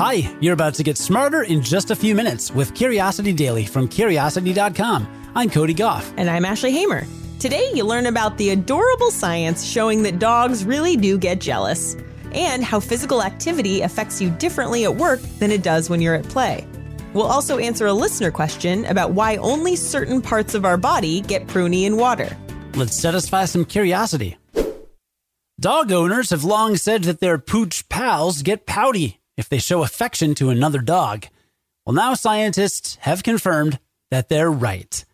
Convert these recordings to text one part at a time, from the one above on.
Hi, you're about to get smarter in just a few minutes with Curiosity Daily from Curiosity.com. I'm Cody Gough. And I'm Ashley Hamer. Today, you learn about the adorable science showing that dogs really do get jealous, and how physical activity affects you differently at work than it does when you're at play. We'll also answer a listener question about why only certain parts of our body get pruny in water. Let's satisfy some curiosity. Dog owners have long said that their pooch pals get pouty if they show affection to another dog. Well, now scientists have confirmed that they're right.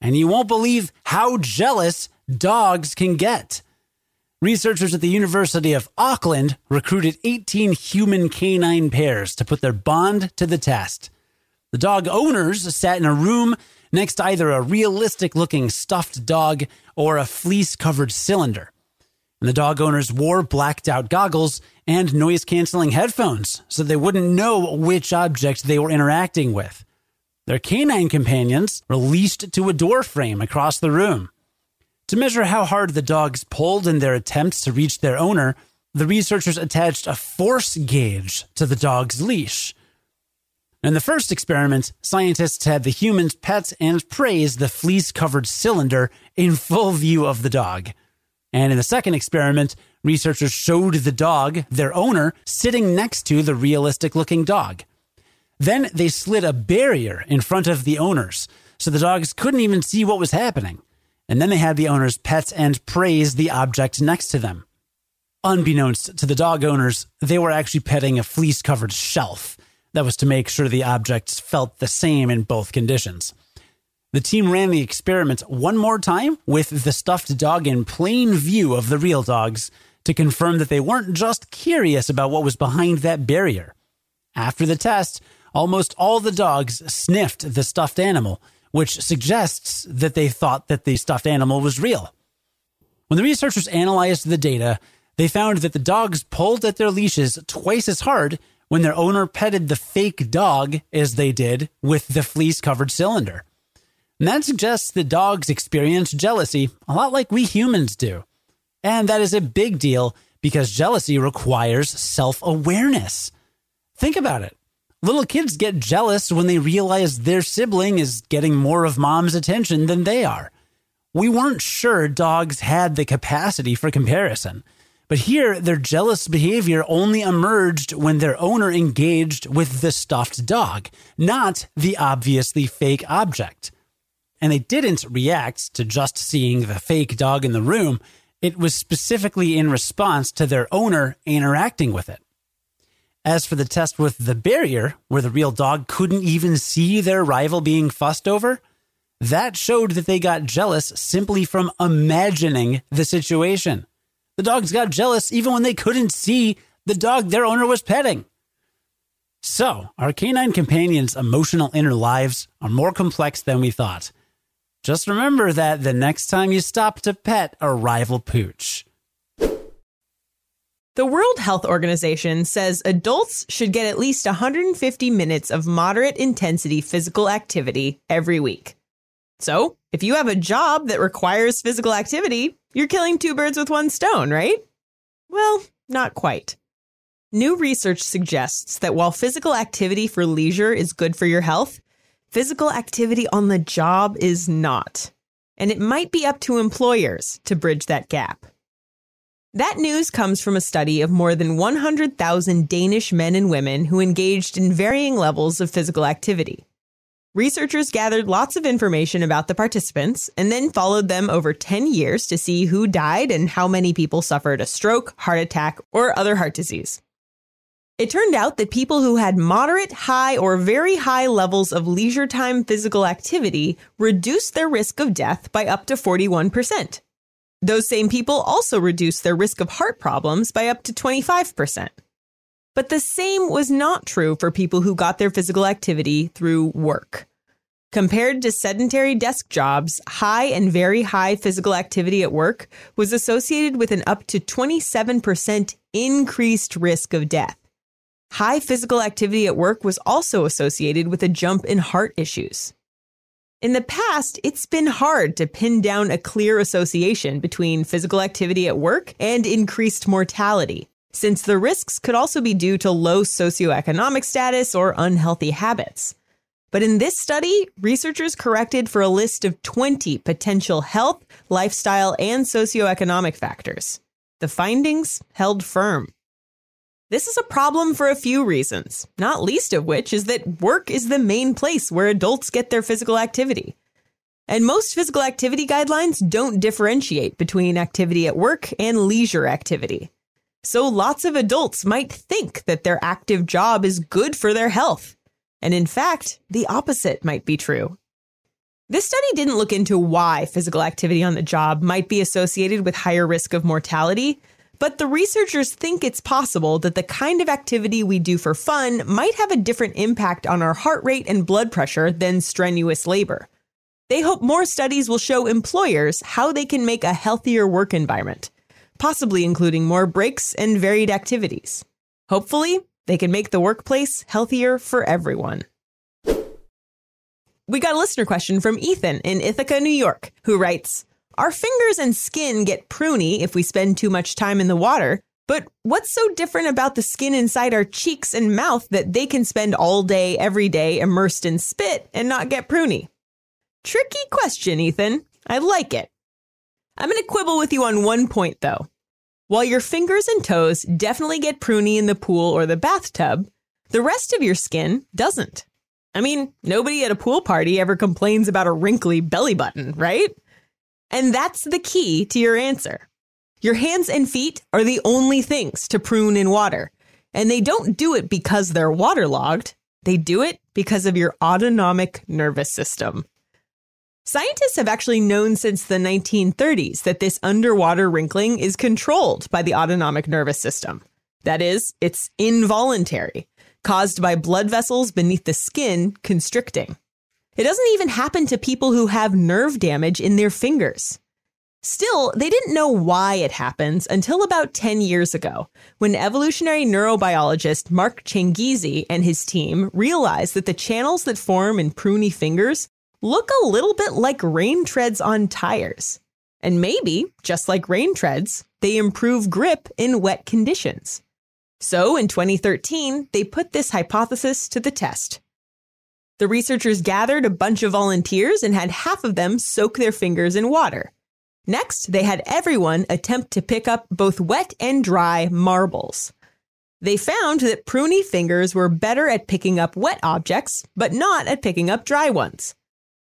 And you won't believe how jealous dogs can get. Researchers at the University of Auckland recruited 18 human canine pairs to put their bond to the test. The dog owners sat in a room next to either a realistic looking stuffed dog or a fleece covered cylinder. And the dog owners wore blacked out goggles and noise canceling headphones so they wouldn't know which object they were interacting with. Their canine companions were leashed to a door frame across the room. To measure how hard the dogs pulled in their attempts to reach their owner, the researchers attached a force gauge to the dog's leash. In the first experiment, scientists had the humans pet and praise the fleece covered cylinder in full view of the dog. And in the second experiment, researchers showed the dog, their owner, sitting next to the realistic looking dog. Then they slid a barrier in front of the owners, so the dogs couldn't even see what was happening. And then they had the owners pet and praise the object next to them. Unbeknownst to the dog owners, they were actually petting a fleece covered shelf. That was to make sure the objects felt the same in both conditions. The team ran the experiment one more time with the stuffed dog in plain view of the real dogs to confirm that they weren't just curious about what was behind that barrier. After the test, almost all the dogs sniffed the stuffed animal, which suggests that they thought that the stuffed animal was real. When the researchers analyzed the data, they found that the dogs pulled at their leashes twice as hard when their owner petted the fake dog as they did with the fleece covered cylinder. And that suggests that dogs experience jealousy a lot like we humans do. And that is a big deal because jealousy requires self awareness. Think about it. Little kids get jealous when they realize their sibling is getting more of mom's attention than they are. We weren't sure dogs had the capacity for comparison. But here, their jealous behavior only emerged when their owner engaged with the stuffed dog, not the obviously fake object and they didn't react to just seeing the fake dog in the room. It was specifically in response to their owner interacting with it. As for the test with the barrier, where the real dog couldn't even see their rival being fussed over, that showed that they got jealous simply from imagining the situation. The dogs got jealous even when they couldn't see the dog their owner was petting. So, our canine companions' emotional inner lives are more complex than we thought. Just remember that the next time you stop to pet a rival pooch. The World Health Organization says adults should get at least 150 minutes of moderate intensity physical activity every week. So, if you have a job that requires physical activity, you're killing two birds with one stone, right? Well, not quite. New research suggests that while physical activity for leisure is good for your health, Physical activity on the job is not. And it might be up to employers to bridge that gap. That news comes from a study of more than 100,000 Danish men and women who engaged in varying levels of physical activity. Researchers gathered lots of information about the participants and then followed them over 10 years to see who died and how many people suffered a stroke, heart attack, or other heart disease. It turned out that people who had moderate, high, or very high levels of leisure time physical activity reduced their risk of death by up to 41%. Those same people also reduced their risk of heart problems by up to 25%. But the same was not true for people who got their physical activity through work. Compared to sedentary desk jobs, high and very high physical activity at work was associated with an up to 27% increased risk of death. High physical activity at work was also associated with a jump in heart issues. In the past, it's been hard to pin down a clear association between physical activity at work and increased mortality. since the risks could also be due to low socioeconomic status or unhealthy habits. But in this study, researchers corrected for a list of 20 potential health, lifestyle, and socioeconomic factors. The findings held firm. This is a problem for a few reasons, not least of which is that work is the main place where adults get their physical activity. And most physical activity guidelines don't differentiate between activity at work and leisure activity. So lots of adults might think that their active job is good for their health. And in fact, the opposite might be true. This study didn't look into why physical activity on the job might be associated with higher risk of mortality, but the researchers think it's possible that the kind of activity we do for fun might have a different impact on our heart rate and blood pressure than strenuous labor. They hope more studies will show employers how they can make a healthier work environment, possibly including more breaks and varied activities. Hopefully, they can make the workplace healthier for everyone. We got a listener question from Ethan in Ithaca, New York, who writes Our fingers and skin get pruny if we spend too much time in the water, but what's so different about the skin inside our cheeks and mouth that they can spend all day, every day immersed in spit and not get pruny? Tricky question, Ethan. I like it. I'm going to quibble with you on one point, though. While your fingers and toes definitely get pruny in the pool or the bathtub, the rest of your skin doesn't. I mean, nobody at a pool party ever complains about a wrinkly belly button, right? And that's the key to your answer. Your hands and feet are the only things to prune in water, and they don't do it because they're waterlogged. They do it because of your autonomic nervous system. Scientists have actually known since the 1930s that this underwater wrinkling is controlled by the autonomic nervous system. That is, it's involuntary, caused by blood vessels beneath the skin constricting. It doesn't even happen to people who have nerve damage in their fingers. Still, they didn't know why it happens until about 10 years ago, when evolutionary neurobiologist Mark Changizi and his team realized that the channels that form in pruny fingers look a little bit like rain treads on tires. And maybe, just like rain treads, they improve grip in wet conditions. So in 2013, they put this hypothesis to the test. The researchers gathered a bunch of volunteers and had half of them soak their fingers in water. Next, they had everyone attempt to pick up both wet and dry marbles. They found that pruny fingers were better at picking up wet objects, but not at picking up dry ones.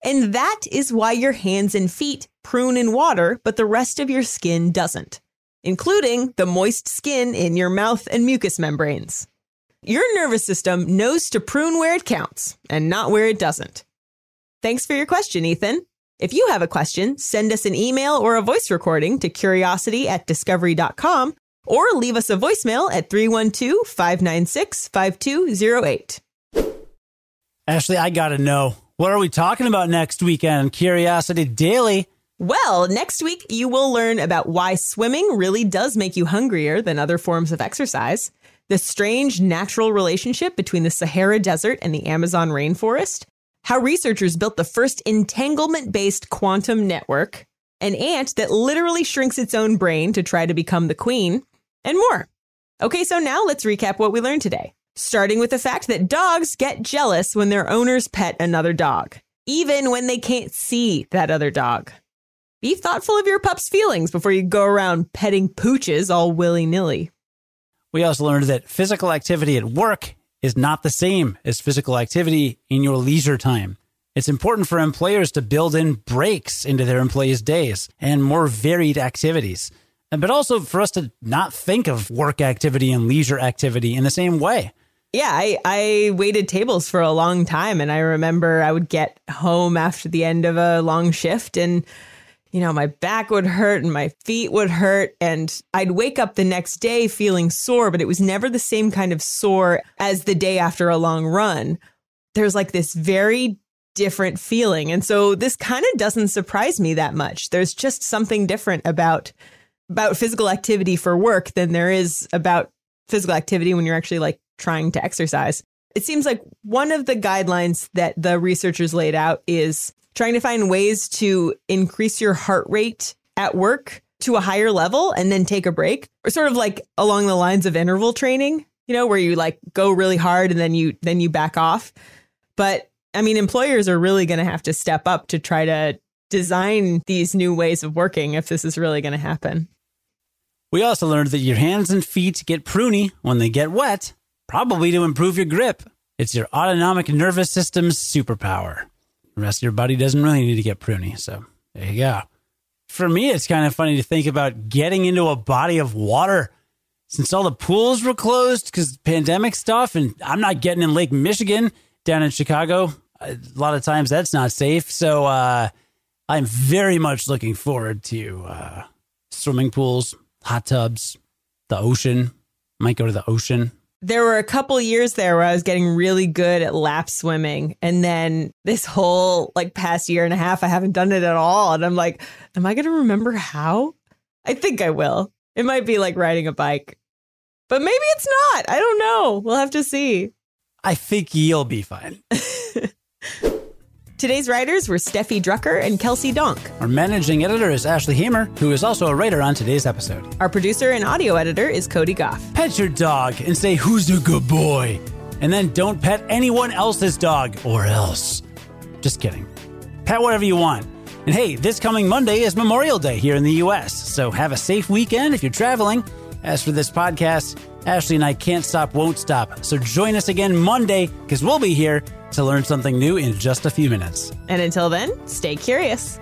And that is why your hands and feet prune in water, but the rest of your skin doesn't, including the moist skin in your mouth and mucous membranes. Your nervous system knows to prune where it counts and not where it doesn't. Thanks for your question, Ethan. If you have a question, send us an email or a voice recording to curiosity at discovery.com or leave us a voicemail at 312 596 5208. Ashley, I got to know what are we talking about next weekend? Curiosity Daily. Well, next week you will learn about why swimming really does make you hungrier than other forms of exercise, the strange natural relationship between the Sahara Desert and the Amazon rainforest, how researchers built the first entanglement based quantum network, an ant that literally shrinks its own brain to try to become the queen, and more. Okay, so now let's recap what we learned today starting with the fact that dogs get jealous when their owners pet another dog, even when they can't see that other dog. Be thoughtful of your pup's feelings before you go around petting pooches all willy nilly. We also learned that physical activity at work is not the same as physical activity in your leisure time. It's important for employers to build in breaks into their employees' days and more varied activities, uh, but also for us to not think of work activity and leisure activity in the same way yeah, I, I waited tables for a long time. And I remember I would get home after the end of a long shift and, you know, my back would hurt and my feet would hurt. And I'd wake up the next day feeling sore, but it was never the same kind of sore as the day after a long run. There's like this very different feeling. And so this kind of doesn't surprise me that much. There's just something different about about physical activity for work than there is about physical activity when you're actually like trying to exercise. It seems like one of the guidelines that the researchers laid out is trying to find ways to increase your heart rate at work to a higher level and then take a break, or sort of like along the lines of interval training, you know, where you like go really hard and then you then you back off. But I mean, employers are really going to have to step up to try to design these new ways of working if this is really going to happen. We also learned that your hands and feet get pruny when they get wet, probably to improve your grip. It's your autonomic nervous system's superpower. The rest of your body doesn't really need to get pruny, so there you go. For me, it's kind of funny to think about getting into a body of water since all the pools were closed because pandemic stuff, and I'm not getting in Lake Michigan down in Chicago. A lot of times that's not safe. So uh, I'm very much looking forward to uh, swimming pools, hot tubs, the ocean. Might go to the ocean. There were a couple years there where I was getting really good at lap swimming. And then this whole like past year and a half, I haven't done it at all. And I'm like, am I going to remember how? I think I will. It might be like riding a bike, but maybe it's not. I don't know. We'll have to see. I think you'll be fine. Today's writers were Steffi Drucker and Kelsey Donk. Our managing editor is Ashley Hamer, who is also a writer on today's episode. Our producer and audio editor is Cody Gough. Pet your dog and say, Who's a good boy? And then don't pet anyone else's dog or else. Just kidding. Pet whatever you want. And hey, this coming Monday is Memorial Day here in the US, so have a safe weekend if you're traveling. As for this podcast, Ashley and I can't stop, won't stop. So join us again Monday because we'll be here to learn something new in just a few minutes. And until then, stay curious.